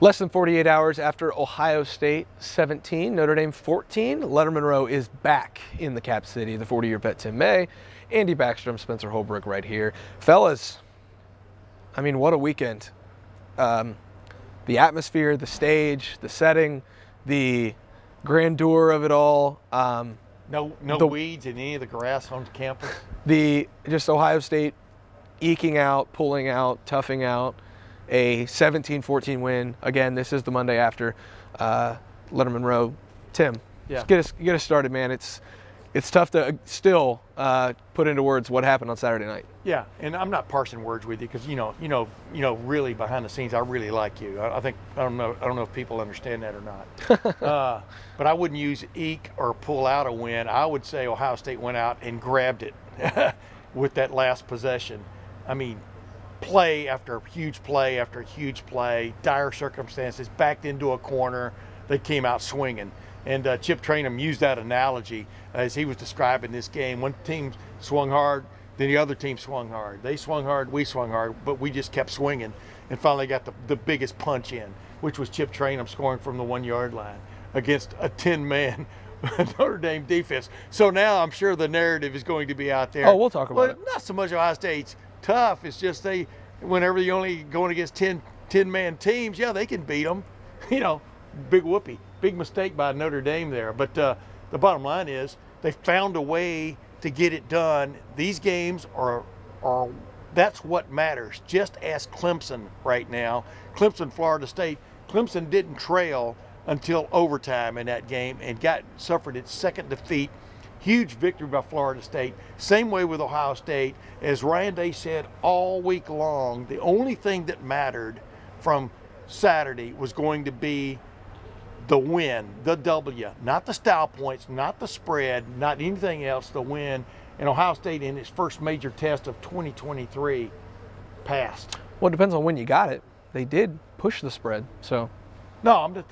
Less than 48 hours after Ohio State 17, Notre Dame 14, Lettermen Row is back in the Cap City. The 40 year vet Tim May, Andy Backstrom, Spencer Holbrook right here. Fellas, I mean, what a weekend. Um, the atmosphere, the stage, the setting, the grandeur of it all. Um, No, no The- weeds in any of the grass on campus. the just Ohio State eking out, pulling out, toughing out a 17-14 win. Again, this is the Monday after uh, Lettermen Row. Tim, Yeah. get us get us started, man. It's it's tough to uh, still uh, put into words what happened on Saturday night. Yeah, and I'm not parsing words with you because you know, you know, you know, really behind the scenes, I really like you. I, I think I don't know, I don't know if people understand that or not. uh, but I wouldn't use eke or pull out a win. I would say Ohio State went out and grabbed it with that last possession. I mean, play after huge play after huge play, dire circumstances, backed into a corner, they came out swinging. And uh, Chip Trayanum used that analogy as he was describing this game. One team swung hard, then the other team swung hard. They swung hard, we swung hard, but we just kept swinging and finally got the, the biggest punch in, which was Chip Trayanum scoring from the one yard line against a 10 man Notre Dame defense. So now I'm sure the narrative is going to be out there. Oh, we'll talk about Well, it. Not so much Ohio State's tough. It's just they, whenever you're only going against 10, 10 man teams, yeah, they can beat them. You know, big whoopee. Big mistake by Notre Dame there. But uh, the bottom line is they found a way to get it done. These games are, are that's what matters. Just ask Clemson right now. Clemson, Florida State. Clemson didn't trail until overtime in that game and got suffered its second defeat. Huge victory by Florida State. Same way with Ohio State. As Ryan Day said all week long, the only thing that mattered from Saturday was going to be the win, the W, not the style points, not the spread, not anything else, the win. And Ohio State, in its first major test of 2023, passed. Well, it depends on when you got it. They did push the spread, so No, I'm just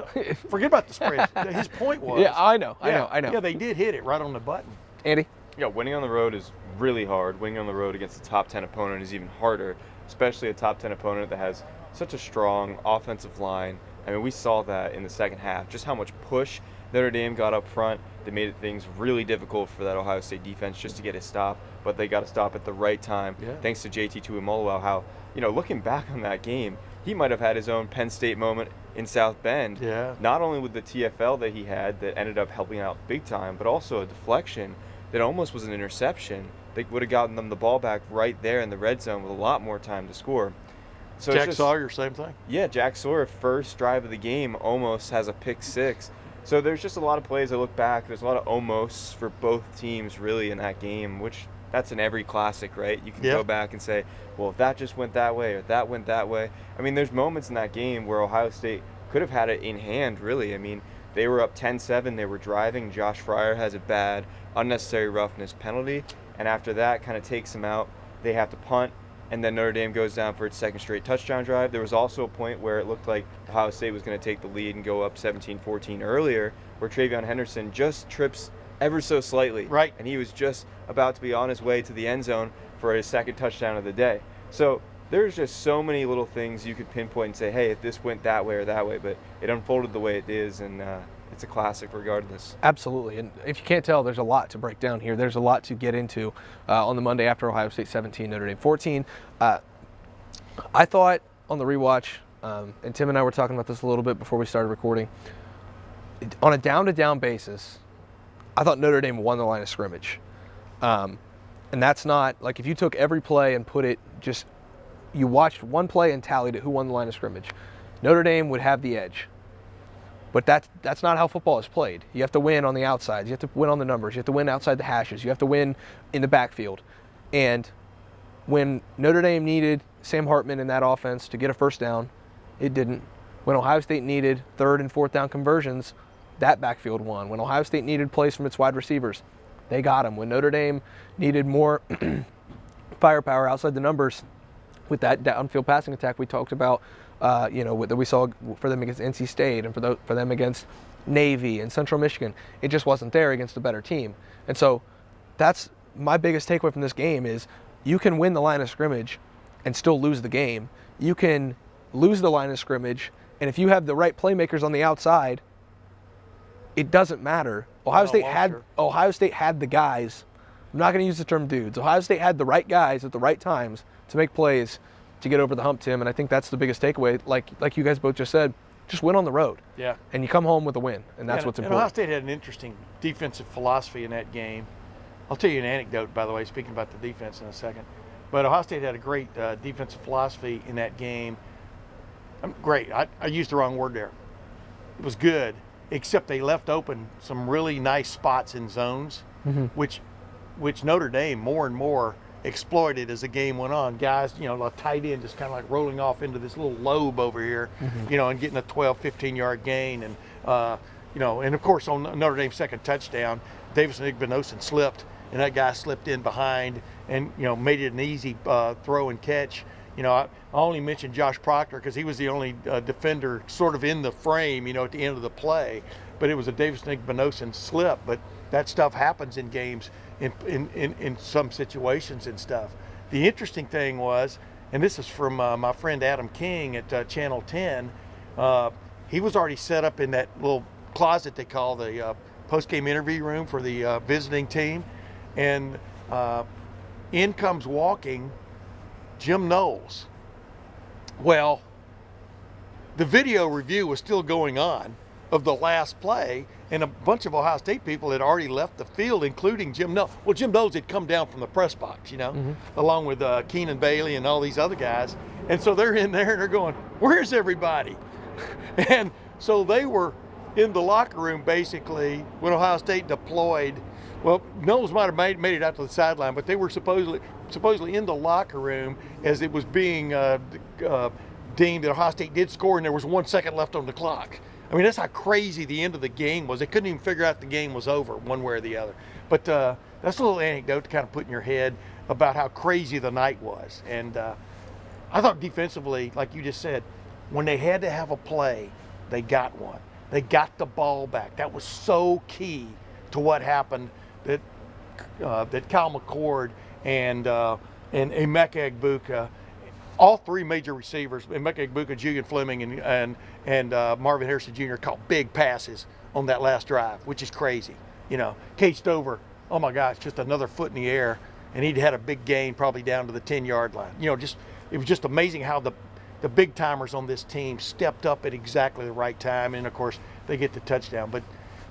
forget about the spread. His point was. yeah, I know, I Yeah, know, I know. Yeah, they did hit it right on the button. Andy, Yeah, winning on the road is really hard. Winning on the road against a top 10 opponent is even harder, especially a top 10 opponent that has such a strong offensive line. I mean, we saw that in the second half, just how much push Notre Dame got up front that made things really difficult for that Ohio State defense just to get a stop, but they got a stop at the right time Yeah. thanks to JT Tuimoloau. How, you know, looking back on that game, he might have had his own Penn State moment in South Bend. Yeah. Not only with the TFL that he had that ended up helping out big time, but also a deflection that almost was an interception. They would have gotten them the ball back right there in the red zone with a lot more time to score. So Jack just- Sawyer, same thing. yeah, Jack Sawyer, first drive of the game, almost has a pick six. So there's just a lot of plays. I look back. There's a lot of almosts for both teams, really, in that game. Which that's in every classic, right? You can Yeah. go back and say, well, if that just went that way or that went that way. I mean, there's moments in that game where Ohio State could have had it in hand, really. I mean, they were up 10-7. They were driving. Josh Fryar has a bad unnecessary roughness penalty, and after that, kind of takes them out. They have to punt and then Notre Dame goes down for its second straight touchdown drive. There was also a point where it looked like Ohio State was going to take the lead and go up 17-14 earlier, where TreVeyon Henderson just trips ever so slightly. Right. And he was just about to be on his way to the end zone for his second touchdown of the day. So there's just so many little things you could pinpoint and say, hey, if this went that way or that way, but it unfolded the way it is, and uh, it's a classic regardless. Absolutely. And if you can't tell, there's a lot to break down here. There's a lot to get into uh, on the Monday after Ohio State 17, Notre Dame 14. Uh, I thought on the rewatch, um, and Tim and I were talking about this a little bit before we started recording, on a down to down basis, I thought Notre Dame won the line of scrimmage. Um, and that's not like if you took every play and put it just, you watched one play and tallied it who won the line of scrimmage. Notre Dame would have the edge. But that's that's not how football is played. You have to win on the outsides. You have to win on the numbers. You have to win outside the hashes. You have to win in the backfield. And when Notre Dame needed Sam Hartman in that offense to get a first down, it didn't. When Ohio State needed third and fourth down conversions, that backfield won. When Ohio State needed plays from its wide receivers, they got them. When Notre Dame needed more firepower outside the numbers with that downfield passing attack we talked about, uh, you know, that we saw for them against NC State and for, for them against Navy and Central Michigan, it just wasn't there against a better team. And so that's my biggest takeaway from this game is you can win the line of scrimmage and still lose the game. You can lose the line of scrimmage, and if you have the right playmakers on the outside, it doesn't matter. Ohio No, State had sure. Ohio State had the guys. I'm not going to use the term dudes. Ohio State had the right guys at the right times to make plays to get over the hump, Tim. And I think that's the biggest takeaway. Like like you guys both just said, just win on the road, Yeah. and you come home with a win, and that's and, what's and Ohio. State had an interesting defensive philosophy in that game. I'll tell you an anecdote, by the way, speaking about the defense in a second. But Ohio State had a great uh, defensive philosophy in that game. Um, great. I, I used the wrong word there. It was good, except they left open some really nice spots in zones, which, which Notre Dame more and more exploited as the game went on. Guys, you know, a tight end just kind of like rolling off into this little lobe over here, you know, and getting a 12, 15 yard gain. And, uh, you know, and of course on Notre Dame's second touchdown, Davison Igbinosun slipped, and that guy slipped in behind and, you know, made it an easy uh, throw and catch. You know, I, only mentioned Josh Proctor because he was the only uh, defender sort of in the frame, you know, at the end of the play. But it was a Davison Igbinosun slip. But that stuff happens in games in, in, in, in some situations and stuff. The interesting thing was, and this is from uh, my friend Adam King at uh, Channel 10, uh, he was already set up in that little closet they call the uh, post-game interview room for the uh, visiting team. And uh, in comes walking Jim Knowles. Well, the video review was still going on of the last play, and a bunch of Ohio State people had already left the field, including Jim Knowles. Well, Jim Knowles had come down from the press box, you know, along with uh, Keenan Bailey and all these other guys. And so they're in there and they're going, Where's everybody? and so they were in the locker room basically when Ohio State deployed. Well, Knowles might have made, made it out to the sideline, but they were supposedly supposedly in the locker room as it was being uh, uh, deemed that Ohio State did score, and there was one second left on the clock. I mean, that's how crazy the end of the game was. They couldn't even figure out the game was over one way or the other. But uh, that's a little anecdote to kind of put in your head about how crazy the night was. And uh, I thought defensively, like you just said, when they had to have a play, they got one. They got the ball back. That was so key to what happened. That uh, that Kyle McCord and uh, and Emeka Egbuka, all three major receivers, Emeka Egbuka, Julian Fleming, and and and uh, Marvin Harrison Jr. caught big passes on that last drive, which is crazy. You know, Cade Stover, oh my gosh, just another foot in the air, and he'd had a big gain probably down to the 10 yard line. You know, just it was just amazing how the the big timers on this team stepped up at exactly the right time, and of course they get the touchdown. But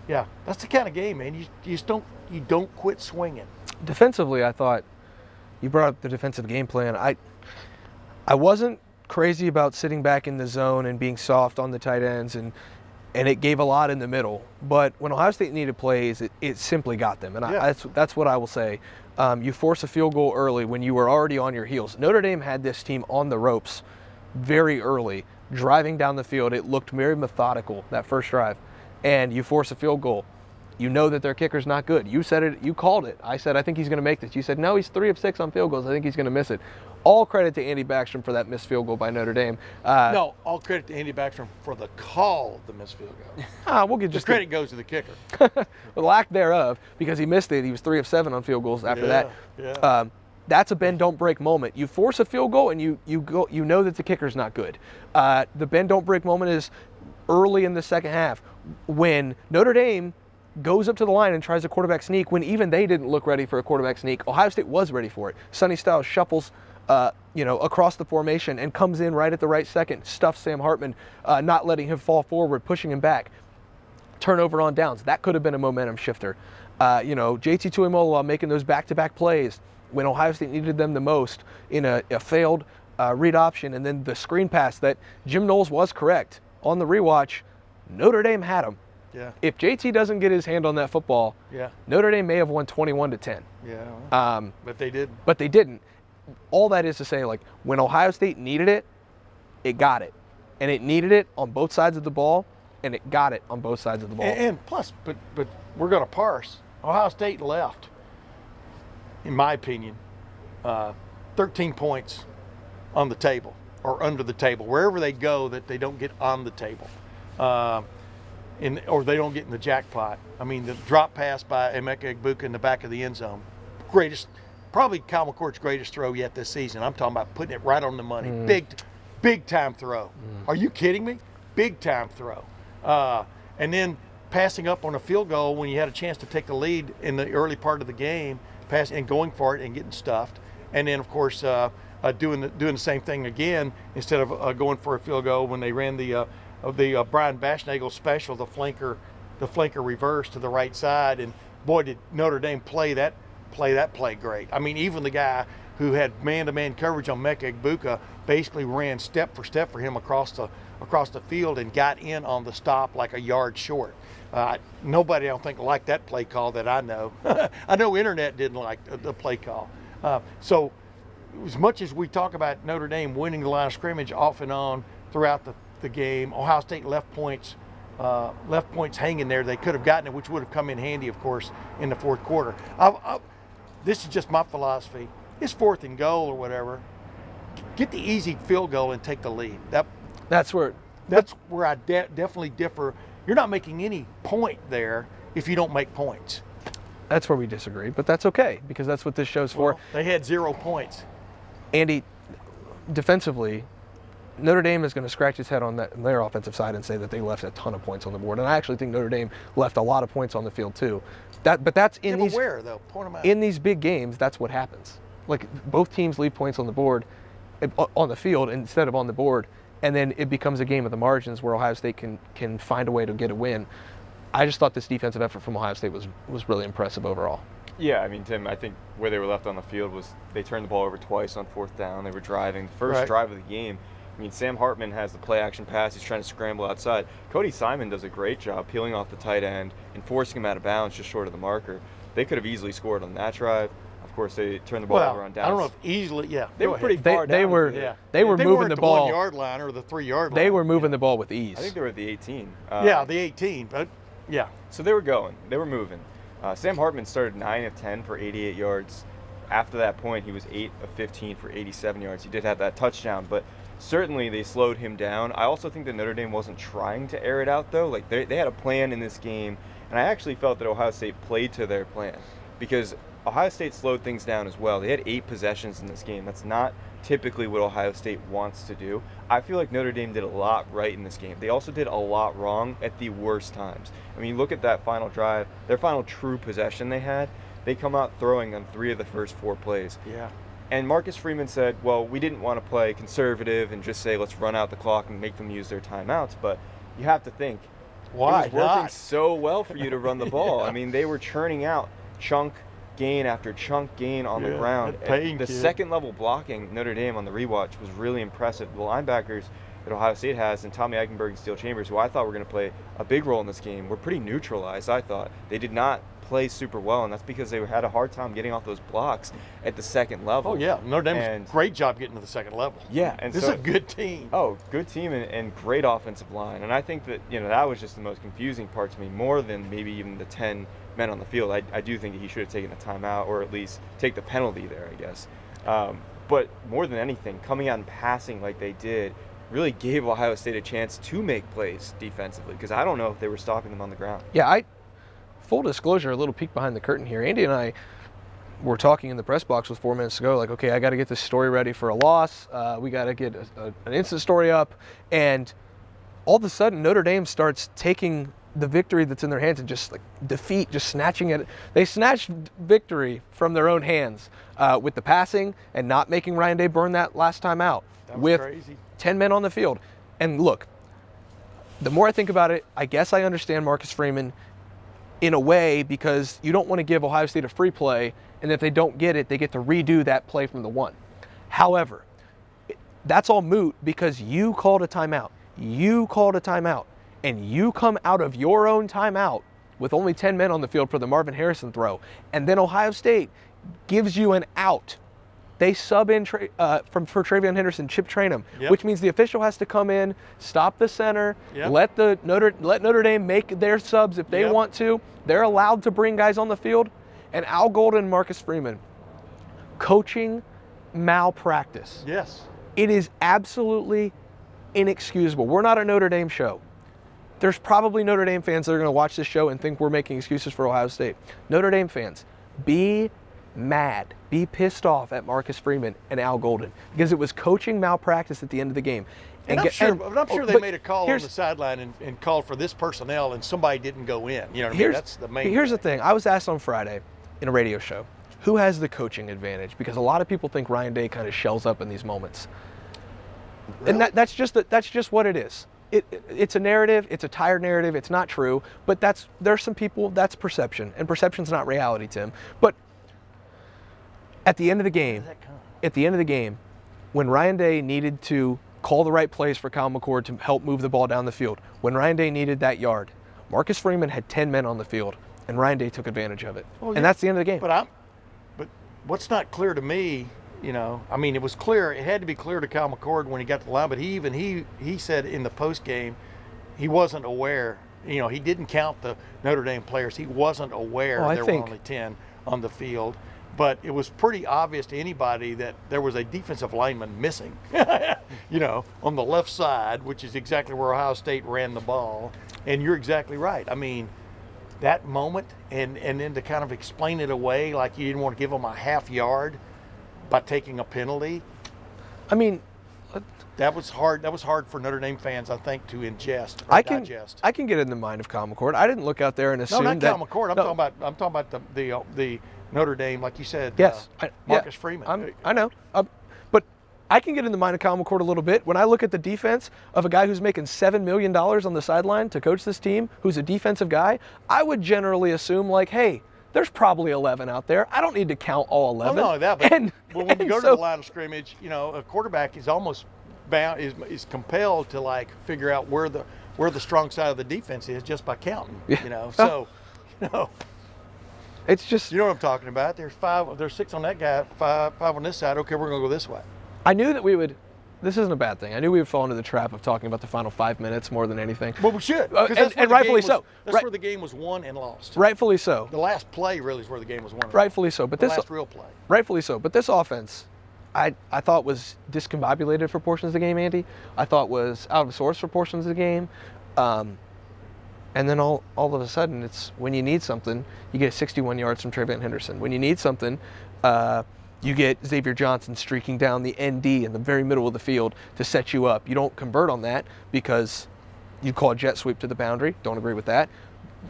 yeah, that's the kind of game, man. You, you just don't you don't quit swinging. defensively, I thought you brought up the defensive game plan. I I wasn't crazy about sitting back in the zone and being soft on the tight ends and and it gave a lot in the middle. But when Ohio State needed plays, it, it simply got them, and Yeah. I, that's that's what I will say. Um, you force a field goal early when you were already on your heels. Notre Dame had this team on the ropes very early, driving down the field. It looked very methodical that first drive, and you force a field goal. You know that their kicker's not good. You said it. You called it. I said I think he's going to make this. You said no, he's three of six on field goals. I think he's going to miss it. All credit to Andy Backstrom for that missed field goal by Notre Dame. Uh, No, all credit to Andy Backstrom for the call of the missed field goal. ah, we'll get The just credit goes to the kicker. the lack thereof because he missed it. He was three of seven on field goals after that. Yeah, yeah. Um, that's a bend don't break moment. You force a field goal and you you go you know that the kicker's not good. Uh, the bend don't break moment is early in the second half when Notre Dame goes up to the line and tries a quarterback sneak when even they didn't look ready for a quarterback sneak. Ohio State was ready for it. Sonny Styles shuffles. Uh, you know, across the formation and comes in right at the right second, stuffs Sam Hartman, uh, not letting him fall forward, pushing him back turnover on downs. That could have been a momentum shifter. Uh, you know, JT Tuimoloau making those back-to-back plays when Ohio State needed them the most in a, a failed uh, read option, and then the screen pass that Jim Knowles was correct on the rewatch. Notre Dame had him. Yeah, If JT doesn't get his hand on that football, yeah, Notre Dame may have won 21 to 10. yeah. Um, but they did. but they didn't. All that is to say, like when Ohio State needed it, it got it. and it needed it on both sides of the ball, and it got it on both sides of the ball. And, and plus, but but we're going to parse. Ohio State left, in my opinion, uh, 13 points on the table or under the table, wherever they go, that they don't get on the table, uh, in or they don't get in the jackpot. I mean, the drop pass by Emeka Egbuka in the back of the end zone, greatest, probably Kyle McCord's greatest throw yet this season. I'm talking about putting it right on the money, big, big time throw. Are you kidding me? Big time throw, uh, and then passing up on a field goal when you had a chance to take the lead in the early part of the game, pass and going for it and getting stuffed, and then of course uh, uh, doing the, doing the same thing again instead of uh, going for a field goal when they ran the uh, of the uh, Brian Baschnagel special, the flanker, the flanker reverse to the right side, and boy did Notre Dame play that play that play great. I mean, even the guy who had man-to-man coverage on Emeka Egbuka basically ran step for step for him across the across the field and got in on the stop like a yard short. Uh, nobody, I don't think, liked that play call that I know. I know internet didn't like the, the play call. Uh, so, as much as we talk about Notre Dame winning the line of scrimmage off and on throughout the, the game, Ohio State left points, uh, left points hanging there. They could have gotten it, which would have come in handy, of course, in the fourth quarter. I, I, this is just my philosophy. It's fourth and goal or whatever. Get the easy field goal and take the lead. That That's where that's where I de- definitely differ. You're not making any point there if you don't make points. that's where we disagree, but that's okay because that's what this show's for. Well, they had zero points. Andy, defensively, Notre Dame is going to scratch its head on that, their offensive side and say that they left a ton of points on the board, and I actually think Notre Dame left a lot of points on the field too. That, but that's in Yeah, these where though? Point them out. in these big games. That's what happens. Like both teams leave points on the board, eh, on the field instead of on the board, and then it becomes a game of the margins where Ohio State can can find a way to get a win. I just thought this defensive effort from Ohio State was was really impressive overall. Yeah, I mean, Tim, I think where they were left on the field was they turned the ball over twice on fourth down. They were driving. The first Right. drive of the game, I mean, Sam Hartman has the play action pass. He's trying to scramble outside. Cody Simon does a great job peeling off the tight end and forcing him out of bounds just short of the marker. They could have easily scored on that drive. Of course, they turned the ball well, over on I don't know if easily. Yeah, They go were pretty They- far they down. were- Yeah, They were moving weren't the the ball. one yard line or the three yard line. They were moving the ball with ease. I think they were at the 18. Uh, Yeah, the 18. But yeah, So they were going. They were moving. Uh, Sam Hartman started 9 of 10 for 88 yards. After that point, he was 8 of 15 for 87 yards. He did have that touchdown, but certainly they slowed him down. I also think that Notre Dame wasn't trying to air it out, though. Like, they, they had a plan in this game, and I actually felt that Ohio State played to their plan because Ohio State slowed things down as well. They had eight possessions in this game. That's not typically what Ohio State wants to do. I feel like Notre Dame did a lot right in this game. They also did a lot wrong at the worst times. I mean, look at that final drive, their final true possession they had, they come out throwing on three of the first four plays. yeah. And Marcus Freeman said, well, we didn't want to play conservative and just say, let's run out the clock and make them use their timeouts. But you have to think, Why it was working not? so well for you to run the ball. I mean, they were churning out chunk gain after chunk gain on Yeah, the ground. the kid. second level blocking Notre Dame on the rewatch was really impressive. The linebackers that Ohio State has and Tommy Eichenberg and Steele Chambers, who I thought were going to play a big role in this game, were pretty neutralized. I thought they did not play super well, and that's because they had a hard time getting off those blocks at the second level. Oh yeah, Notre Dame And- great job getting to the second level. Yeah, and this so- is a good team. Oh, good team and, and great offensive line. And I think that, you know, that was just the most confusing part to me, more than maybe even the 10 men on the field. I, I do think that he should have taken a timeout or at least take the penalty there, I guess. Um, but more than anything, coming out and passing like they did really gave Ohio State a chance to make plays defensively because I don't know if they were stopping them on the ground. Yeah, I full disclosure, a little peek behind the curtain here. Andy and I were talking in the press box with four minutes ago, like, okay, I got to get this story ready for a loss. Uh, we got to get a, a, an instant story up, and all of a sudden Notre Dame starts taking the victory that's in their hands and just like defeat, just snatching it. They snatched victory from their own hands uh, with the passing and not making Ryan Day burn that last time out. That was with crazy. 10 men on the field. And look, the more I think about it, I guess I understand Marcus Freeman in a way because you don't want to give Ohio State a free play, and if they don't get it, they get to redo that play from the one. However, that's all moot because you called a timeout. You called a timeout, and you come out of your own timeout with only 10 men on the field for the Marvin Harrison throw, and then Ohio State gives you an out They sub in tra- uh, from for TreVeyon Henderson, Chip Trayanum, Yep. which means the official has to come in, stop the center, Yep. let the Notre let Notre Dame make their subs if they Yep. want to. They're allowed to bring guys on the field. And Al Golden, Marcus Freeman, coaching malpractice. Yes. It is absolutely inexcusable. We're not a Notre Dame show. There's probably Notre Dame fans that are going to watch this show and think we're making excuses for Ohio State. Notre Dame fans, be mad, be pissed off at Marcus Freeman and Al Golden because it was coaching malpractice at the end of the game. And, I'm get- sure, and- but I'm sure oh, they made a call on the sideline and, and called for this personnel, and somebody didn't go in. You know what I mean? That's the main. here's the thing. thing. I was asked on Friday in a radio show, who has the coaching advantage? Because a lot of people think Ryan Day kind of shells up in these moments. And that, that's just the, that's just what it is. It, it- it's a narrative. It's a tired narrative. It's not true. But that's there's some people that's perception, and perception's not reality, Tim. But at the end of the game, at the end of the game, when Ryan Day needed to call the right plays for Kyle McCord to help move the ball down the field, when Ryan Day needed that yard, Marcus Freeman had 10 men on the field, and Ryan Day took advantage of it. Well, yeah, and that's the end of the game. But I'm, but what's not clear to me, you know, I mean, it was clear. It had to be clear to Kyle McCord when he got to the line. But he even he he said in the post game, he wasn't aware. You know, he didn't count the Notre Dame players. He wasn't aware I there think- were only ten on the field. But it was pretty obvious to anybody that there was a defensive lineman missing. you know, on the left side, which is exactly where Ohio State ran the ball. And you're exactly right. I mean, that moment and and then to kind of explain it away like you didn't want to give them a half yard by taking a penalty I mean, that was hard that was hard for Notre Dame fans I think to ingest or I can digest. I can get in the mind of Kyle McCord. I didn't look out there and assume no, not that. McCord. I'm no, talking about I'm talking about the the uh, the Notre Dame like you said. Yes, uh, I- yeah, Marcus Freeman. I'm, I know, um, but I can get in the mind of Kyle McCord a little bit. When I look at the defense of a guy who's making seven million dollars on the sideline to coach this team, who's a defensive guy, I would generally assume like, hey, there's probably 11 out there. I don't need to count all 11. Well, 11. not only that, but And- well, when you go to so- the line of scrimmage, you know, a quarterback is almost bound is, is compelled to like figure out where the where the strong side of the defense is just by counting. Yeah. You know, so you know. It's just You know what I'm talking about? There's five. There's six on that guy. Five. Five on this side. Okay, we're gonna go this way. I knew that we would. This isn't a bad thing. I knew we would fall into the trap of talking about the final five minutes more than anything. Well, we should, Uh, and- and rightfully was- so. That's Right- where the game was won and lost. Rightfully so. The last play really is where the game was won. and Rightfully so. But lost. this last real play. rightfully so. But this offense, I I thought was discombobulated for portions of the game. Andy, I thought was out of sorts for portions of the game. Um, and then all, all of a sudden, it's when you need something, you get 61 yards from TreVeyon Henderson. When you need something, uh, you get Xavier Johnson streaking down the ND in the very middle of the field to set you up. You don't convert on that because you call a jet sweep to the boundary. Don't agree with that.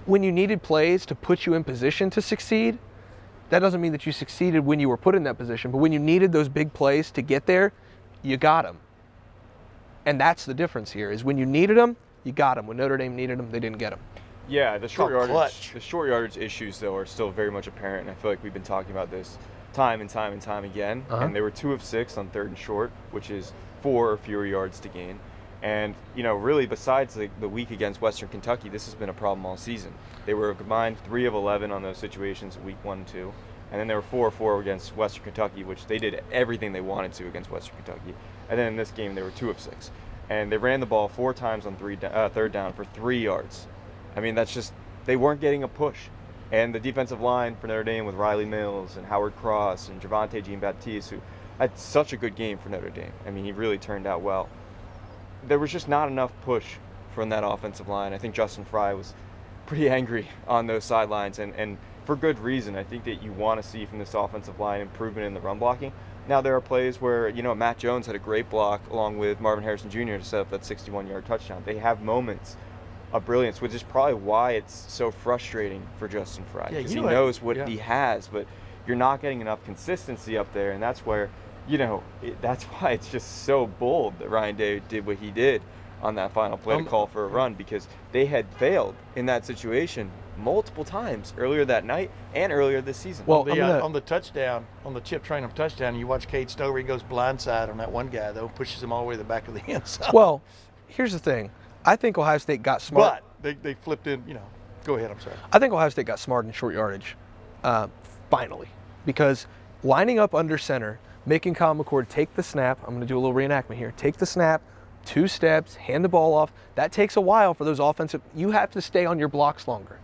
When you needed plays to put you in position to succeed, that doesn't mean that you succeeded when you were put in that position, but when you needed those big plays to get there, you got them. And that's the difference here is when you needed them, you got them. When Notre Dame needed them, they didn't get them. Yeah, the short called yardage, clutch. the short yardage issues though are still very much apparent, and I feel like we've been talking about this time and time and time again. Uh-huh. And they were two of six on third and short, which is four or fewer yards to gain. And you know, really, besides the, the week against Western Kentucky, this has been a problem all season. They were a combined three of eleven on those situations, week one, and two, and then they were four or four against Western Kentucky, which they did everything they wanted to against Western Kentucky. And then in this game, they were two of six, and they ran the ball four times on three, uh, third down for three yards. I mean, that's just they weren't getting a push. And the defensive line for Notre Dame with Rylie Mills and Howard Cross and Javontae Jean Baptiste, who had such a good game for Notre Dame. I mean, he really turned out well. There was just not enough push from that offensive line. I think Justin Frye was pretty angry on those sidelines, and, and for good reason. I think that you want to see from this offensive line improvement in the run blocking. Now, there are plays where, you know, Matt Jones had a great block along with Marvin Harrison Jr. to set up that 61 yard touchdown. They have moments of brilliance, which is probably why it's so frustrating for Justin Frye Yeah, because you he knows what yeah. he has, but you're not getting enough consistency up there, and that's where, you know, it, that's why it's just so bold that Ryan Day did what he did on that final play Um, to call for a run because they had failed in that situation multiple times earlier that night and earlier this season. Well, the, I'm uh, on the touchdown, on the chip Trayanum touchdown, you watch Cade Stover. He goes blindside on that one guy though, pushes him all the way to the back of the end zone. Well, here's the thing. I think Ohio State got smart. but they, they flipped in. You know, go ahead. I'm sorry. I think Ohio State got smart in short yardage, uh, finally, because lining up under center making Kyle McCord take the snap. I'm going to do a little reenactment here. Take the snap, two steps, hand the ball off. That takes a while for those offensive. You have to stay on your blocks longer.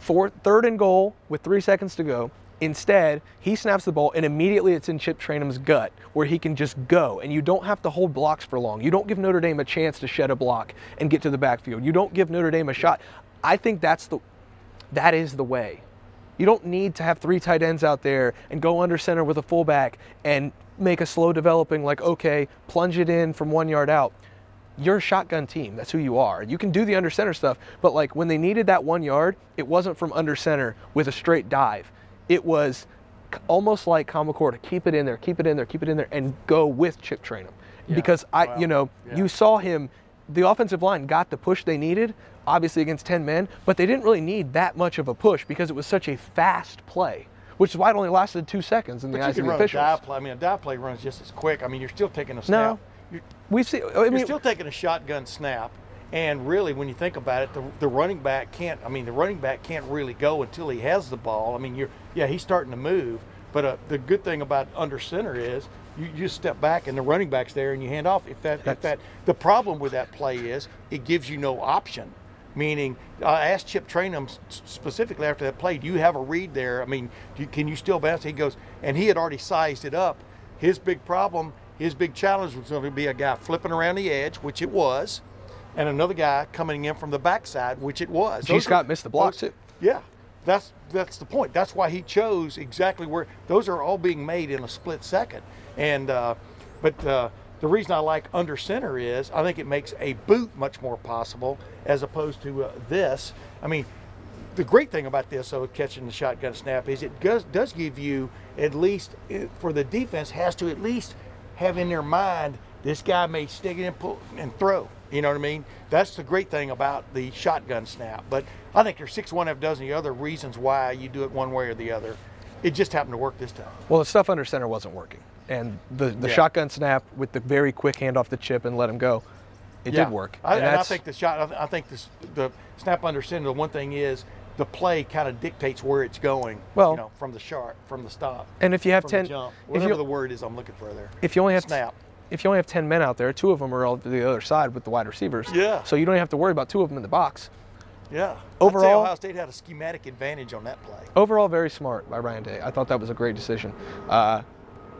Fourth, third and goal with three seconds to go. Instead, he snaps the ball and immediately it's in Chip Trayanum's gut where he can just go and you don't have to hold blocks for long. You don't give Notre Dame a chance to shed a block and get to the backfield. You don't give Notre Dame a shot. I think that's the that is the way. You don't need to have three tight ends out there and go under center with a fullback and make a slow developing like okay, plunge it in from 1 yard out you're a shotgun team. That's who you are. You can do the under center stuff, but like when they needed that one yard, it wasn't from under center with a straight dive. It was almost like McCord to keep it in there, keep it in there, keep it in there, and go with Chip Trayanum. Because I, Wow. you know, Yeah. you saw him. The offensive line got the push they needed, obviously against 10 men, but they didn't really need that much of a push because it was such a fast play, which is why it only lasted two seconds in But you eyes of can the run a officials. dive play. I mean, a dive play runs just as quick. I mean, you're still taking a snap. You're, We see. I you're still taking a shotgun snap. And really, when you think about it, the, the running back can't. I mean, the running back can't really go until he has the ball. I mean, you're yeah, he's starting to move. But uh, the good thing about under center is you, just step back and the running back's there and you hand off. If that, if that, the problem with that play is it gives you no option. Meaning, I asked Chip Trayanum specifically after that play, do you have a read there? I mean, do you, can you still bounce? He goes, and he had already sized it up. His big problem, his big challenge was going to be a guy flipping around the edge, which it was, and another guy coming in from the backside, which it was. G. Those Scott are- missed the block, those- too. Yeah, that's that's the point. That's why he chose exactly where those are all being made in a split second. And uh, but uh, the reason I like under center is I think it makes a boot much more possible as opposed to uh, this. I mean, the great thing about this, though, catching the shotgun snap, is it does does give you at least for the defense has to at least have in their mind this guy may stick it and pull and throw. You know what I mean? That's the great thing about the shotgun snap. But I think there's six one half dozen the other reasons why you do it one way or the other. It just happened to work this time. Well, the stuff under center wasn't working, and the, the Yeah. shotgun snap with the very quick hand off the chip and let him go, it Yeah. did work. I, and I think the shot. I I think this, the snap under center. The one thing is the play kind of dictates where it's going. Well- you know, from the sharp, from the stop. And if you have ten, the jump, if whatever the word is, I'm looking for there. if you only have snap. if you only have ten men out there, two of them are all to the other side with the wide receivers. Yeah. So you don't have to worry about two of them in the box. Yeah. Overall- Ohio State had a schematic advantage on that play. Overall, very smart by Ryan Day. I thought that was a great decision. Uh,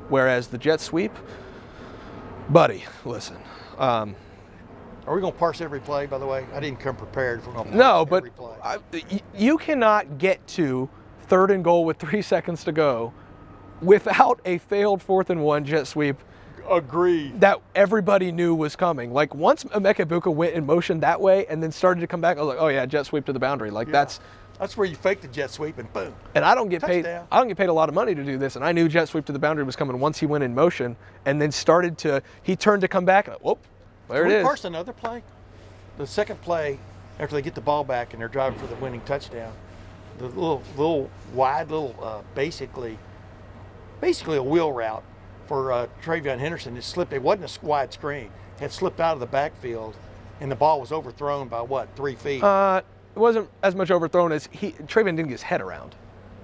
whereas the jet sweep, buddy, listen. Um, Are we going to parse every play? By the way, I didn't come prepared. for going No, but every play. I, you cannot get to third and goal with three seconds to go without a failed fourth and one jet sweep Agreed. that everybody knew was coming. Like once Emeka Buka went in motion that way and then started to come back, I was like, oh yeah, jet sweep to the boundary. Like that's, That's where you fake the jet sweep and boom. and I don't get paid. I don't get paid a lot of money to do this, and I knew jet sweep to the boundary was coming once he went in motion and then started to. He turned to come back. And, whoop, there Can it we is. parse another play? The second play, after they get the ball back and they're driving for the winning touchdown, the little, little wide, little, uh, basically, basically a wheel route for uh, TreVeyon Henderson. It slipped. It wasn't a wide screen. It had slipped out of the backfield, and the ball was overthrown by what three feet? Uh, it wasn't as much overthrown as he. Traven didn't get his head around.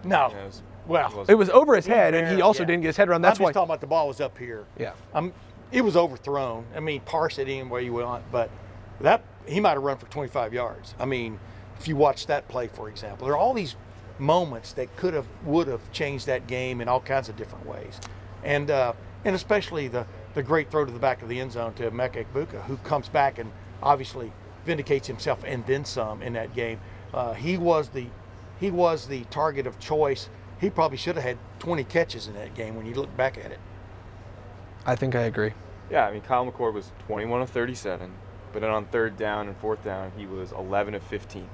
no. Yeah, it was- well, it was- It was over his head, and he also yeah. didn't get his head around. That's I'm why. just talking about the ball was up here. Yeah. Um, it was overthrown. I mean, parse it any way you want, but that he might have run for 25 yards. I mean, if you watch that play, for example, there are all these moments that could have, would have changed that game in all kinds of different ways, and uh, and especially the the great throw to the back of the end zone to Mecca Buka, who comes back and obviously vindicates himself and then some in that game. Uh, he was the he was the target of choice. He probably should have had 20 catches in that game when you look back at it. I think I agree. Yeah, I mean, Kyle McCord was 21 of 37, but then on third down and fourth down, he was 11 of 15.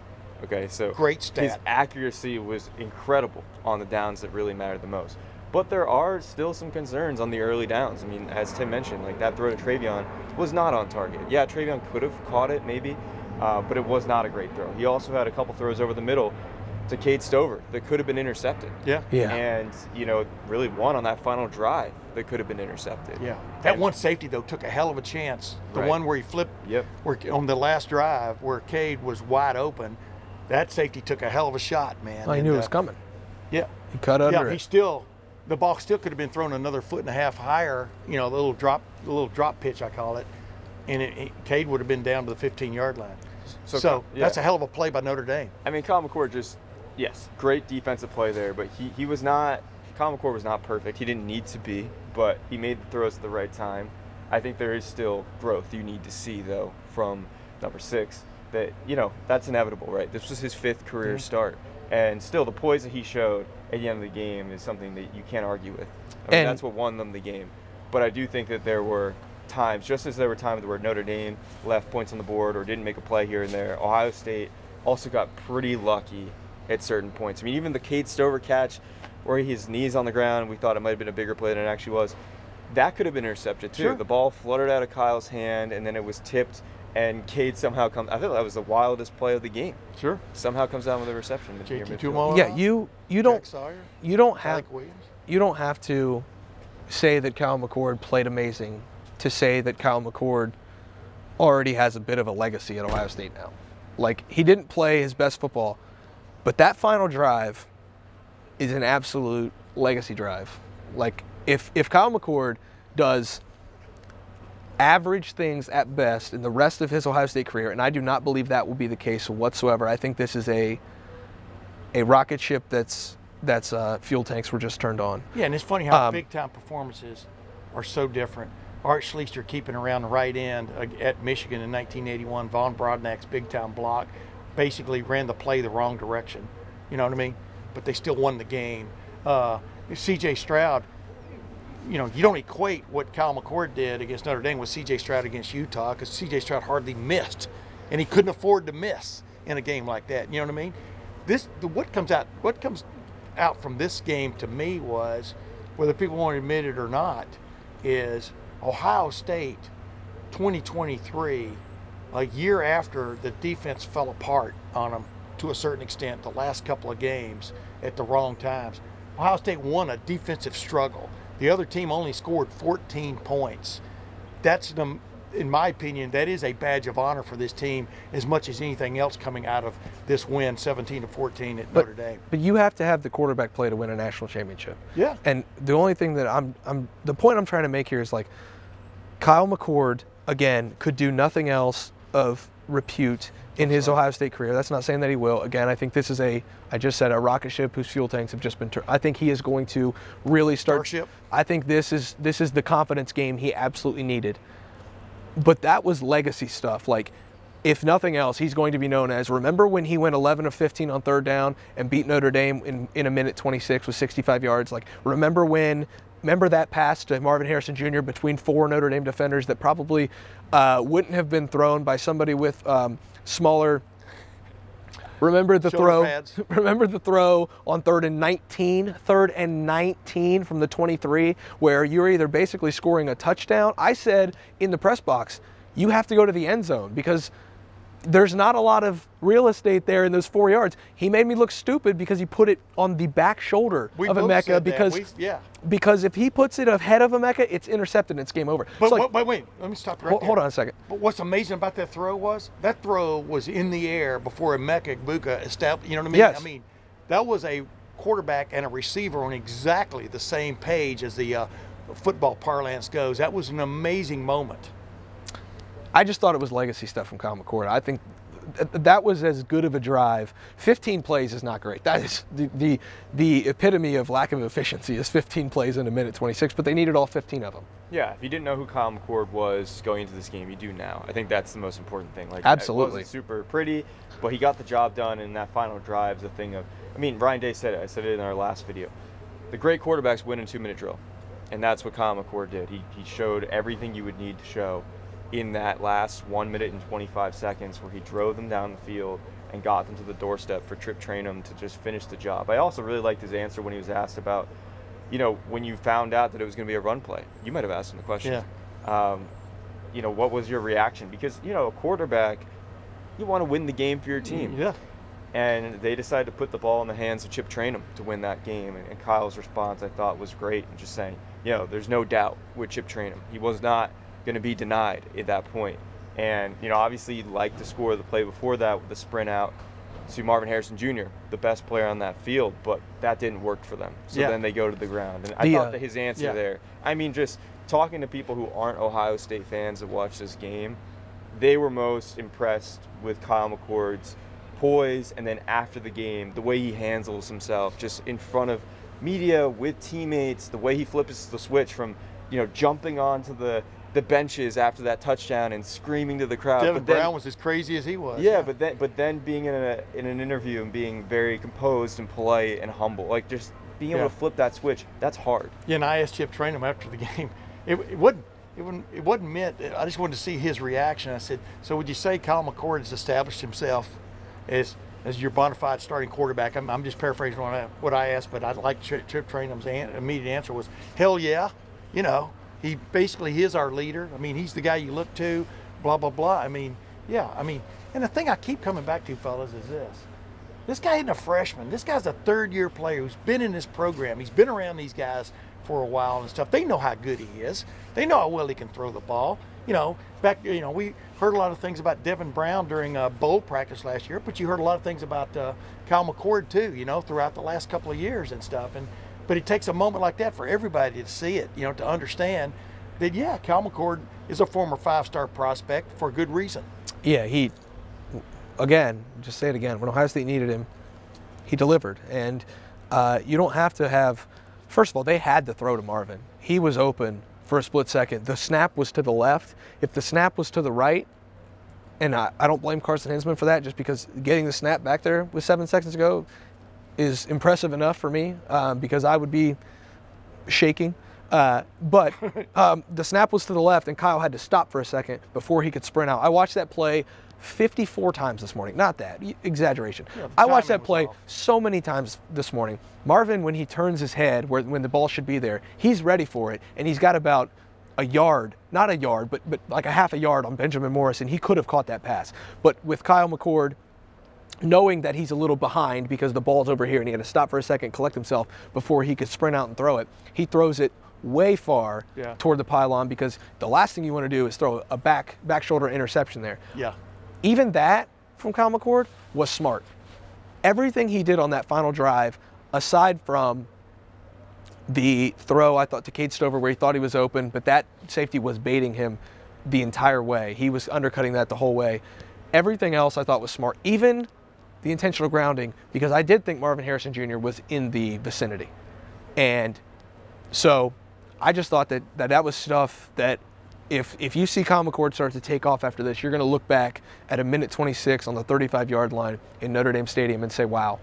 Okay, so Great stat. His accuracy was incredible on the downs that really mattered the most. But there are still some concerns on the early downs. I mean, as Tim mentioned, like that throw to TreVeyon was not on target. Yeah, TreVeyon could have caught it maybe, uh, but it was not a great throw. He also had a couple throws over the middle to Cade Stover that could have been intercepted. Yeah. Yeah. And, you know, really one on that final drive that could have been intercepted. Yeah. That And- one safety though took a hell of a chance. The Right. one where he flipped Yep. where on the last drive where Cade was wide open, that safety took a hell of a shot, man. Well, he And, knew it uh, was coming. Yeah. He cut under yeah, he still the ball still could have been thrown another foot and a half higher. You know, the little drop, the little drop pitch I call it, and it, it, Cade would have been down to the 15 yard line. So, So, yeah. that's a hell of a play by Notre Dame. I mean, Kyle McCord just, yes, great defensive play there, but he, he was not, Kyle McCord was not perfect. He didn't need to be, but he made the throws at the right time. I think there is still growth you need to see, though, from number six. That, you know, that's inevitable, right? This was his fifth career start. And still, the poise that he showed at the end of the game is something that you can't argue with. I mean, And- that's what won them the game. But I do think that there were times, just as there were times where Notre Dame left points on the board or didn't make a play here and there, Ohio State also got pretty lucky at certain points. I mean, even the Cade Stover catch where his knees on the ground, we thought it might have been a bigger play than it actually was. That could have been intercepted too. Sure. The ball fluttered out of Kyle's hand and then it was tipped and Cade somehow comes I thought that was the wildest play of the game. Sure. Somehow comes down with a reception. in near JT Yeah, you you don't you don't have you don't have to say that Kyle McCord played amazing to say that Kyle McCord already has a bit of a legacy at Ohio State now. Like he didn't play his best football, but that final drive is an absolute legacy drive. Like if if Kyle McCord does average things at best in the rest of his Ohio State career, and I do not believe that will be the case whatsoever. I think this is a a rocket ship that's that's uh, fuel tanks were just turned on. Yeah, and it's funny how Um, big time performances are so different. Art Schlichter keeping around the right end at Michigan in 1981. Vaughn Broadnax's big time block basically ran the play the wrong direction. You know what I mean? But they still won the game. Uh, C.J. Stroud, you know, you don't equate what Kyle McCord did against Notre Dame with C.J. Stroud against Utah because C.J. Stroud hardly missed, and he couldn't afford to miss in a game like that. You know what I mean? This the, what comes out what comes out from this game to me was, whether people want to admit it or not, is Ohio State 2023, a year after the defense fell apart on them to a certain extent, the last couple of games at the wrong times. Ohio State won a defensive struggle. The other team only scored 14 points. That's the, in my opinion, that is a badge of honor for this team as much as anything else coming out of this win, 17 to 14 at Notre Dame. But you have to have the quarterback play to win a national championship. Yeah. And the only thing that I'm, I'm the point I'm trying to make here is like Kyle McCord again could do nothing else of repute in his Ohio State career. That's not saying that he will. Again, I think this is a I just said a rocket ship whose fuel tanks have just been turned. I think he is going to really start. Starship. I think this is this is the confidence game he absolutely needed. But that was legacy stuff. Like, if nothing else, he's going to be known as remember when he went 11 of 15 on third down and beat Notre Dame in, in a minute 26 with 65 yards? Like, remember when, remember that pass to Marvin Harrison Jr. between four Notre Dame defenders that probably uh, wouldn't have been thrown by somebody with um, smaller. Remember the Shoulder throw. pads. Remember the throw on third and 19, third and 19 from the 23, where you're either basically scoring a touchdown. I said in the press box, you have to go to the end zone because there's not a lot of real estate there in those four yards. He made me look stupid because he put it on the back shoulder We of Emeka because We- yeah. because if he puts it ahead of Emeka, it's intercepted and it's game over. But like, wait, wait, let me stop you right hold, there. hold on a second. But what's amazing about that throw was that throw was in the air before Emeka Buka established. You know what I mean? Yes. I mean, that was a quarterback and a receiver on exactly the same page as the uh, football parlance goes. That was an amazing moment. I just thought it was legacy stuff from Kyle McCord. I think th- that was as good of a drive. 15 plays is not great. That is the, the the epitome of lack of efficiency is 15 plays in a minute 26, but they needed all 15 of them. Yeah, if you didn't know who Kyle McCord was going into this game, you do now. I think that's the most important thing. Like, Absolutely. super pretty, but he got the job done, and that final drive is a thing of. I mean, Ryan Day said it. I said it in our last video. The great quarterbacks win in two-minute drill, and that's what Kyle McCord did. He he showed everything you would need to show in that last one minute and 25 seconds, where he drove them down the field and got them to the doorstep for Trip Trayanum to just finish the job. I also really liked his answer when he was asked about you know, when you found out that it was going to be a run play, you might have asked him the question. Um, you know, what was your reaction? Because you know, a quarterback, you want to win the game for your team. Yeah. And they decided to put the ball in the hands of Chip Trayanum to win that game. And, and Kyle's response, I thought, was great. And just saying, you know, there's no doubt with Chip Trayanum. He was not going to be denied at that point. And you know, obviously, he liked to score the play before that with the sprint out. to Marvin Harrison Jr., the best player on that field, but that didn't work for them. So Yeah. then they go to the ground. And I The, thought uh, that his answer yeah. there, I mean, just talking to people who aren't Ohio State fans that watch this game, they were most impressed with Kyle McCord's poise and then after the game, the way he handles himself just in front of media with teammates, the way he flips the switch from, you know, jumping onto the the benches after that touchdown and screaming to the crowd. Devin But then- Brown was as crazy as he was. yeah, but then but then being in a in an interview and being very composed and polite and humble, like just being able Yeah. to flip that switch, that's hard. Yeah, and I asked Chip Trayanum after the game. It, it wasn't. It wasn't, it wasn't meant. I just wanted to see his reaction. I said, "So would you say Kyle McCord has established himself as as your bona fide starting quarterback?" I'm, I'm just paraphrasing what I, what I asked, but I'd like Chip, Chip Trayanum's an, immediate answer was, "Hell yeah!" You know, he basically is our leader. I mean, he's the guy you look to. Blah blah blah. I mean, yeah. I mean, and the thing I keep coming back to, fellas, is this. This guy isn't a freshman. This guy's a third year player who's been in this program. He's been around these guys for a while and stuff. They know how good he is. They know how well he can throw the ball. You know, back you know we heard a lot of things about Devin Brown during uh, bowl practice last year, but you heard a lot of things about uh, Kyle McCord too. You know, throughout the last couple of years and stuff. And but it takes a moment like that for everybody to see it. You know, to understand that yeah, Kyle McCord is a former five-star prospect for good reason. Yeah, he, again, just say it again. When Ohio State needed him, he delivered. And uh, you don't have to have, first of all, they had to throw to Marvin. He was open for a split second. The snap was to the left. If the snap was to the right, and I, I don't blame Carson Hinzman for that, just because getting the snap back there with seven seconds to go is impressive enough for me um, because I would be shaking. Uh, but um, the snap was to the left, and Kyle had to stop for a second before he could sprint out. I watched that play 54 times this morning. Not that, exaggeration. Yeah, I watched that play off. so many times this morning. Marvin, when he turns his head, where, when the ball should be there, he's ready for it, and he's got about a yard, not a yard, but, but like a half a yard on Benjamin Morris, and He could have caught that pass. But with Kyle McCord, knowing that he's a little behind because the ball's over here and he had to stop for a second, collect himself before he could sprint out and throw it. He throws it way far Yeah. toward the pylon because the last thing you want to do is throw a back back shoulder interception there. Yeah. Even that from Kyle McCord was smart. Everything he did on that final drive, aside from the throw I thought to Cade Stover where he thought he was open, but that safety was baiting him the entire way. He was undercutting that the whole way. Everything else I thought was smart, even the intentional grounding, because I did think Marvin Harrison Jr. was in the vicinity. And so I just thought that that, that was stuff that if, if you see Kyle McCord start to take off after this, you're going to look back at a minute 26 on the 35 yard line in Notre Dame Stadium and say, wow,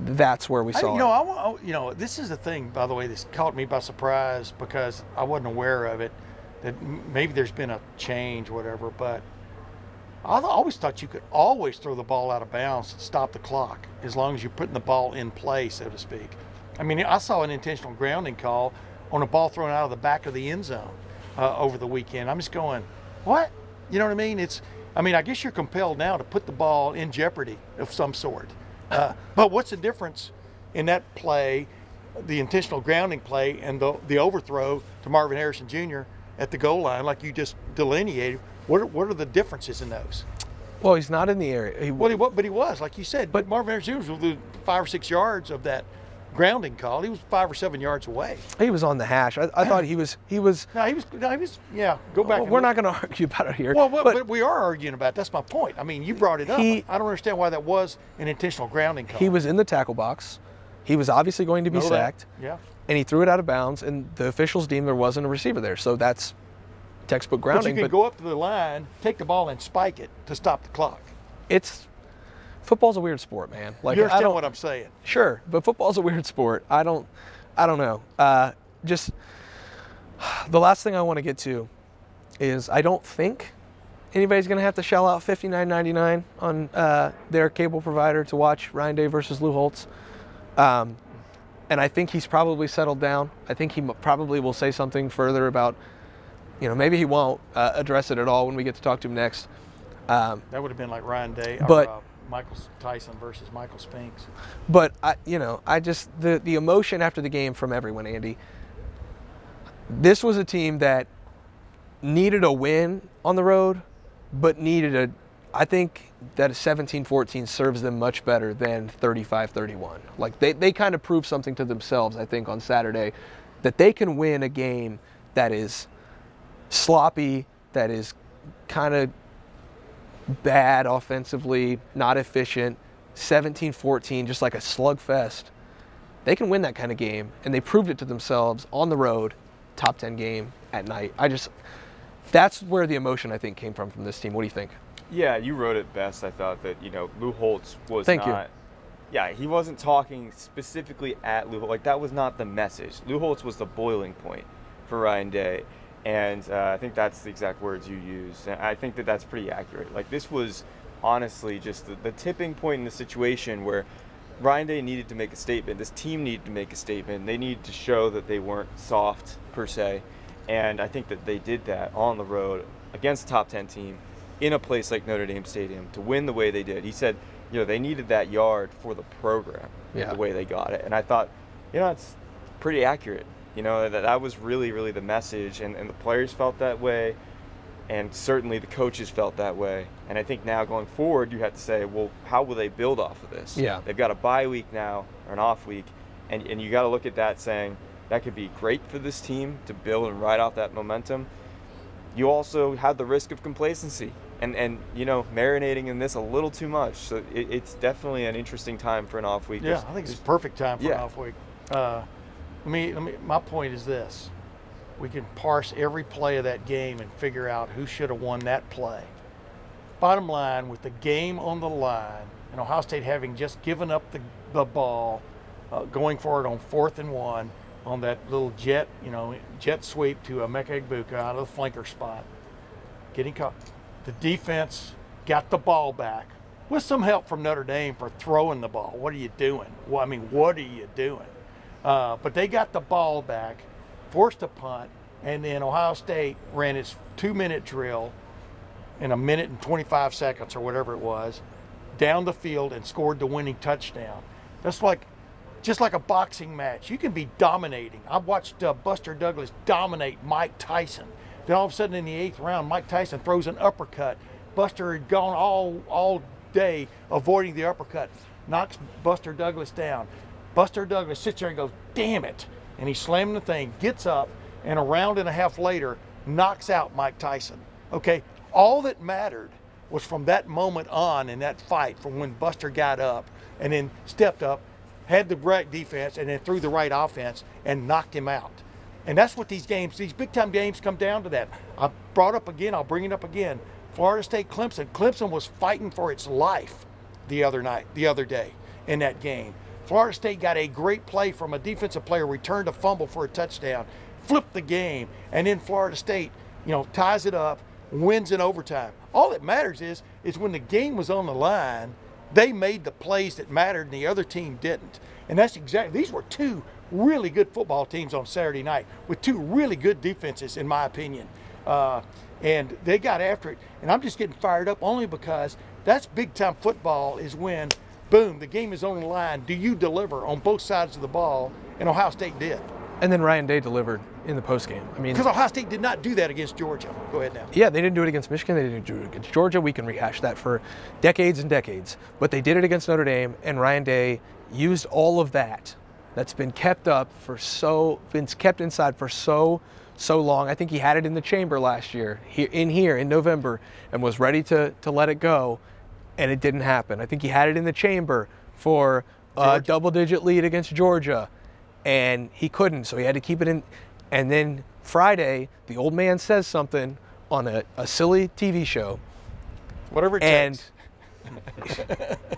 that's where we I- saw you it. know, I, you know, this is the thing, by the way, that's caught me by surprise because I wasn't aware of it. That maybe there's been a change, whatever. But I always thought you could always throw the ball out of bounds and stop the clock as long as you're putting the ball in play, so to speak. I mean, I saw an intentional grounding call on a ball thrown out of the back of the end zone uh, over the weekend. I'm just going, what? You know what I mean? It's, I mean, I guess you're compelled now to put the ball in jeopardy of some sort. Uh, but what's the difference in that play, the intentional grounding play, and the the overthrow to Marvin Harrison Jr. at the goal line, like you just delineated? What are, what are the differences in those? Well, he's not in the area. He, Well, he, but he was, like you said. But Marvin Harrison Jr. was within five or six yards of that grounding call. He was five or seven yards away. he was on the hash. I, I thought he was. He was. No, he was. No, he was. Yeah, go back. Well, we're look. not going to argue about it here. Well, well, but, but we are arguing about. it. That's my point. I mean, you brought it up. He- I don't understand why that was an intentional grounding call. he was in the tackle box. He was obviously going to be Know that. sacked, Yeah. and he threw it out of bounds. And the officials deemed there wasn't a receiver there. So that's textbook grounding. But you can But, go up to the line, take the ball, and spike it to stop the clock. it's football's a weird sport, man. Like you I understand what I'm saying? Sure, but football's a weird sport. I don't, I don't know. Uh, just the last thing I want to get to is I don't think anybody's going to have to shell out $59.99 on uh, their cable provider to watch Ryan Day versus Lou Holtz. Um, and I think he's probably settled down. I think he probably will say something further about, you know, maybe he won't uh, address it at all when we get to talk to him next. Um, That would have been like Ryan Day But- or uh, Michael Tyson versus Michael Spinks. But I, you know, I just the the emotion after the game from everyone, Andy. This was a team that needed a win on the road, but needed a, I think that a 17-14 serves them much better than 35-31. Like they, they kind of proved something to themselves, I think, on Saturday, that they can win a game that is sloppy, that is kind of bad offensively, not efficient, 17-14, just like a slugfest. They can win that kind of game, and they proved it to themselves on the road, top 10 game at night. I just, that's where the emotion I think came from from this team. What do you think? Yeah, you wrote it best. I thought that you know Lou Holtz was Thank you. Yeah, he wasn't talking specifically at Lou. Holtz. Like that was not the message. Lou Holtz was the boiling point for Ryan Day, and uh, I think that's the exact words you used. And I think that that's pretty accurate. Like this was honestly just the, the tipping point in the situation where Ryan Day needed to make a statement. This team needed to make a statement. They needed to show that they weren't soft per se, and I think that they did that on the road against a top 10 team in a place like Notre Dame Stadium to win the way they did. He said, you know, they needed that yard for the program Yeah. the way they got it. And I thought, you know, it's pretty accurate. You know, that, that was really, really the message. And, and the players felt that way. And certainly the coaches felt that way. And I think now going forward, you have to say, well, how will they build off of this? Yeah. They've got a bye week now, or an off week. And, and you got to look at that saying, that could be great for this team to build and ride off that momentum you also have the risk of complacency and and you know marinating in this a little too much. So it, it's definitely an interesting time for an off week. Yeah, There's- I think it's a perfect time for an off week. Uh, let me, let me, my point is this: we can parse every play of that game and figure out who should have won that play. Bottom line, with the game on the line, and Ohio State having just given up the, the ball, uh, going for it on fourth and one on that little jet, you know, jet sweep to Emeka Egbuka out of the flanker spot, getting caught. The defense got the ball back with some help from Notre Dame for throwing the ball. What are you doing? Well, I mean, what are you doing? Uh, but they got the ball back, forced a punt, and then Ohio State ran its two-minute drill in a minute and 25 seconds or whatever it was, down the field and scored the winning touchdown. That's like just like a boxing match. You can be dominating. I watched uh, Buster Douglas dominate Mike Tyson. Then all of a sudden in the eighth round, Mike Tyson throws an uppercut. Buster had gone all all day avoiding the uppercut, knocks Buster Douglas down. Buster Douglas sits there and goes, "Damn it!" And he slams the thing, gets up, and a round and a half later knocks out Mike Tyson. Okay, all that mattered was from that moment on in that fight, from when Buster got up and then stepped up, had the right defense, and then threw the right offense and knocked him out. And that's what these games, these big time games come down to that. I brought up again, I'll bring it up again. Florida State Clemson. Clemson was fighting for its life the other night, the other day in that game. Florida State got a great play from a defensive player, returned a fumble for a touchdown, flipped the game, and then Florida State, you know, ties it up, wins in overtime. All that matters is is when the game was on the line, they made the plays that mattered and the other team didn't. And that's exactly these were two really good football teams on Saturday night with two really good defenses, in my opinion. Uh, and they got after it. And I'm just getting fired up only because that's big time football is when, boom, the game is on the line. Do you deliver on both sides of the ball? And Ohio State did. And then Ryan Day delivered in the postgame. I mean, Because Ohio State did not do that against Georgia. Go ahead now. Yeah, they didn't do it against Michigan. They didn't do it against Georgia. We can rehash that for decades and decades. But they did it against Notre Dame, and Ryan Day used all of that that's been kept up for so, been kept inside for so, so long. I think he had it in the chamber last year, here, in here in November, and was ready to, to let it go, and it didn't happen. I think he had it in the chamber for a double digit lead against Georgia, and he couldn't, so he had to keep it in. And then Friday, the old man says something on a, a silly TV show, Whatever it and takes.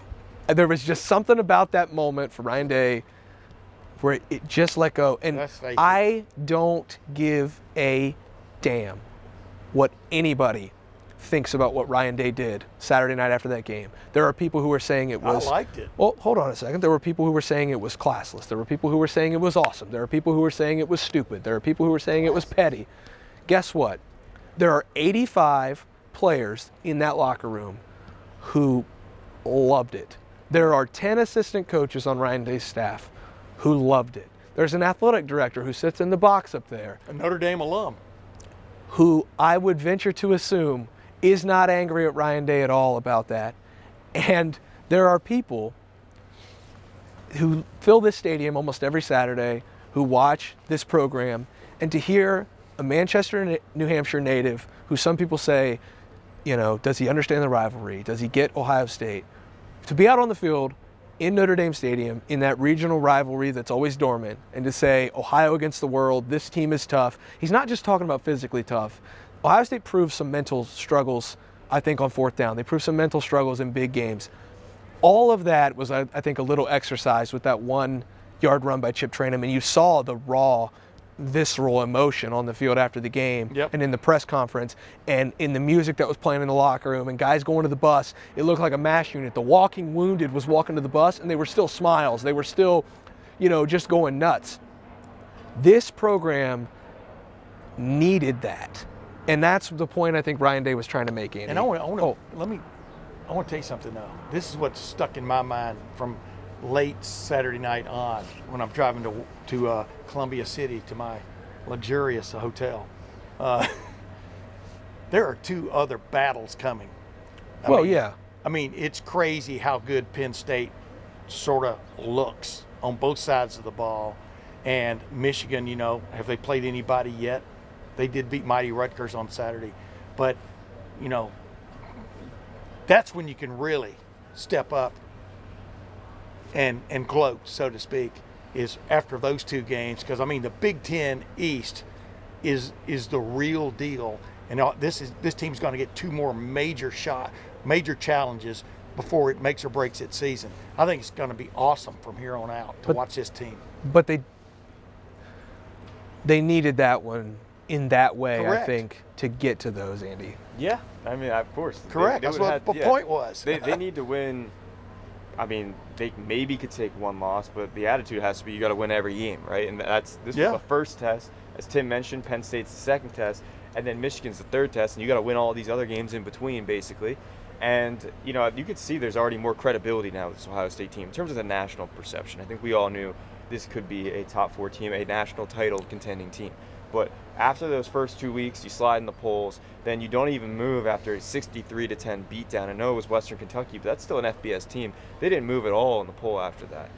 there was just something about that moment for Ryan Day where it, just let go. And Let's face it. I don't give a damn what anybody thinks about what Ryan Day did Saturday night after that game. There are people who are saying it was. I liked it. Well, hold on a second. There were people who were saying it was classless. There were people who were saying it was awesome. There are people who were saying it was stupid. There are people who were saying it was petty. Guess what? There are 85 players in that locker room who loved it. There are 10 assistant coaches on Ryan Day's staff who loved it. There's an athletic director who sits in the box up there A Notre Dame alum. who I would venture to assume is not angry at Ryan Day at all about that. And there are people who fill this stadium almost every Saturday who watch this program and to hear a Manchester, New Hampshire native who some people say, you know, does he understand the rivalry? Does he get Ohio State? To be out on the field in Notre Dame Stadium in that regional rivalry that's always dormant and to say Ohio against the world, this team is tough. He's not just talking about physically tough. Ohio State proved some mental struggles, I think, on fourth down. They proved some mental struggles in big games. All of that was, I, I think, a little exercise with that one yard run by Chip Trayanum, and you saw the raw visceral emotion on the field after the game Yep. and in the press conference and in the music that was playing in the locker room and guys going to the bus. It looked like a mass unit. The walking wounded was walking to the bus and they were still smiles. They were still, you know, just going nuts. This program needed that. And that's the point I think Ryan Day was trying to make, Andy. And I want, to Oh. let me, I want to tell you something though. This is what stuck in my mind from late Saturday night on when I'm driving to to uh, Columbia City to my luxurious hotel. Uh, there are two other battles coming. I Well, mean- yeah. I mean, it's crazy how good Penn State sort of looks on both sides of the ball. And Michigan, you know, have they played anybody yet? They did beat Mighty Rutgers on Saturday. But, you know, that's when you can really step up and and gloat, so to speak, is after those two games. Because I mean, the Big Ten East is is the real deal, and uh, this is this team's going to get two more major shot, major challenges before it makes or breaks its season. I think it's going to be awesome from here on out to But- watch this team. but they they needed that one in that way, I think, to get to those, Andy. Yeah, I mean, of course. Correct. they That's would've what had- the point was. they, they need to win. I mean, they maybe could take one loss, but the attitude has to be you got to win every game, right? And that's this Yeah. was the first test, as Tim mentioned. Penn State's the second test, and then Michigan's the third test, and you got to win all these other games in between, basically. And you know, you can see there's already more credibility now with this Ohio State team in terms of the national perception. I think we all knew this could be a top four team, a national title contending team. But after those first two weeks, you slide in the polls, then you don't even move after a 63 to 10 beatdown. I know it was Western Kentucky, but that's still an FBS team. They didn't move at all in the poll after that.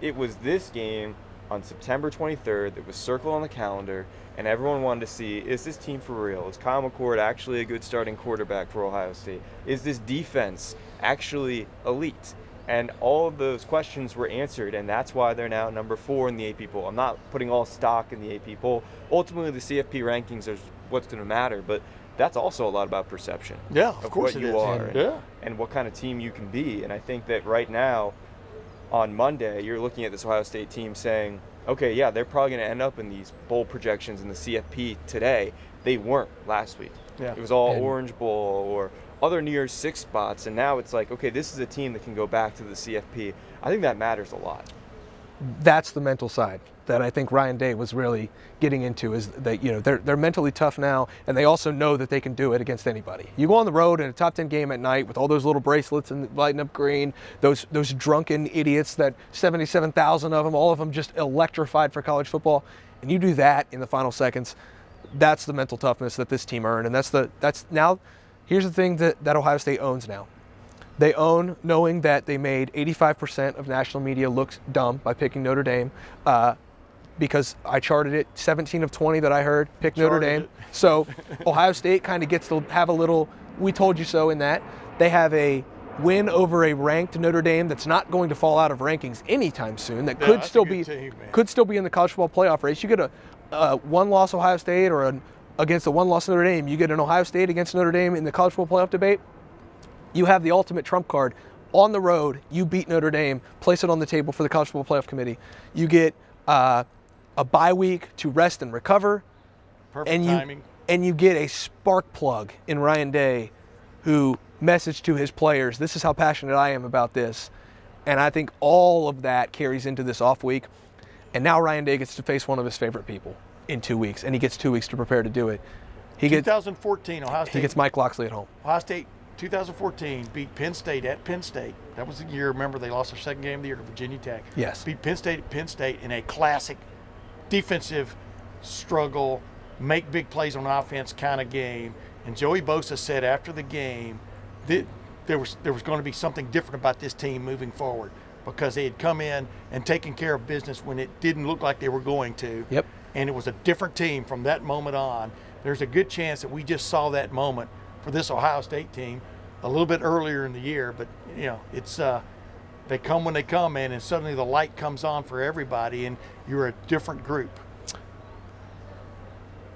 It was this game on September 23rd that was circled on the calendar, and everyone wanted to see is this team for real? Is Kyle McCord actually a good starting quarterback for Ohio State? Is this defense actually elite? And all of those questions were answered, and that's why they're now number four in the AP poll. I'm not putting all stock in the AP poll. Ultimately, the CFP rankings is what's going to matter, but that's also a lot about perception. Yeah, of course what it you is. are, and, Yeah. and what kind of team you can be. And I think that right now, on Monday, you're looking at this Ohio State team saying, okay, yeah, they're probably going to end up in these bowl projections in the CFP today. They weren't last week. Yeah. It was all And- Orange Bowl or other New Year's Six spots, and now it's like, okay, this is a team that can go back to the CFP. I think that matters a lot. That's the mental side that I think Ryan Day was really getting into is that you know they're they're mentally tough now and they also know that they can do it against anybody. You go on the road in a top 10 game at night with all those little bracelets and lighting up green, those those drunken idiots that 77,000 of them, all of them just electrified for college football, and you do that in the final seconds. That's the mental toughness that this team earned and that's the that's now here's the thing that that Ohio State owns now. They own knowing that they made 85% of national media look dumb by picking Notre Dame. Uh, because I charted it 17 of 20 that I heard pick Notre Dame. it. So Ohio State kind of gets to have a little we told you so in that. They have a win over a ranked Notre Dame that's not going to fall out of rankings anytime soon. That Yeah, could still be team, could still be in the college football playoff race. You get a, a one loss Ohio State or an against a one loss Notre Dame. You get an Ohio State against Notre Dame in the college football playoff debate you have the ultimate trump card on the road. You beat Notre Dame, place it on the table for the college football playoff committee. You get uh, a bye week to rest and recover, Perfect and you timing. and you get a spark plug in Ryan Day, who messaged to his players, "This is how passionate I am about this," and I think all of that carries into this off week. And now Ryan Day gets to face one of his favorite people in two weeks, and he gets two weeks to prepare to do it. He gets 2014, Ohio State. he gets Mike Locksley at home. Ohio State 2014 beat Penn State at Penn State. That was the year. Remember, they lost their second game of the year to Virginia Tech. Yes. Beat Penn State at Penn State in a classic defensive struggle, make big plays on offense kind of game. And Joey Bosa said after the game that there was there was going to be something different about this team moving forward because they had come in and taken care of business when it didn't look like they were going to. Yep. And it was a different team from that moment on. There's a good chance that we just saw that moment for this Ohio State team a little bit earlier in the year, but you know, it's uh, they come when they come in, and suddenly the light comes on for everybody, and you're a different group.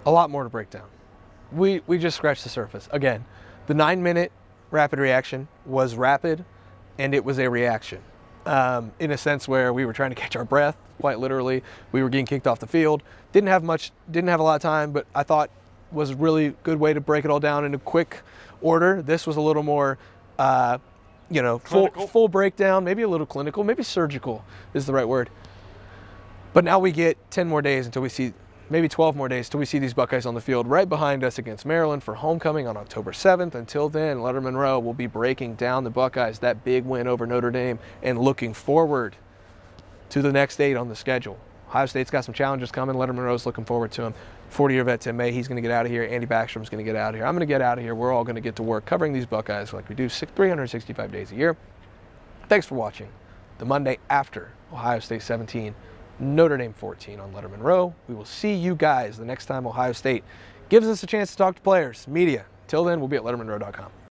a lot more to break down. We we just scratched the surface. Again, the nine minute rapid reaction was rapid, and it was a reaction. Um, in a sense where we were trying to catch our breath, quite literally. We were getting kicked off the field. Didn't have much, didn't have a lot of time, but I thought was a really good way to break it all down in a quick order. This was a little more, uh, you know, full Clinical. full breakdown, maybe a little clinical, maybe surgical is the right word. But now we get 10 more days until we see, maybe 12 more days till we see these Buckeyes on the field right behind us against Maryland for homecoming on October 7th. Until then, Lettermen Row will be breaking down the Buckeyes, that big win over Notre Dame, and looking forward to the next date on the schedule. Ohio State's got some challenges coming. Lettermen Row's looking forward to them. 40 year vet Tim May, he's going to get out of here. Andy Backstrom's going to get out of here. I'm going to get out of here. We're all going to get to work covering these Buckeyes like we do 365 days a year. Thanks for watching. The Monday after Ohio State 17, Notre Dame 14 on Lettermen Row. We will see you guys the next time Ohio State gives us a chance to talk to players, media. Till then, we'll be at lettermenrow.com.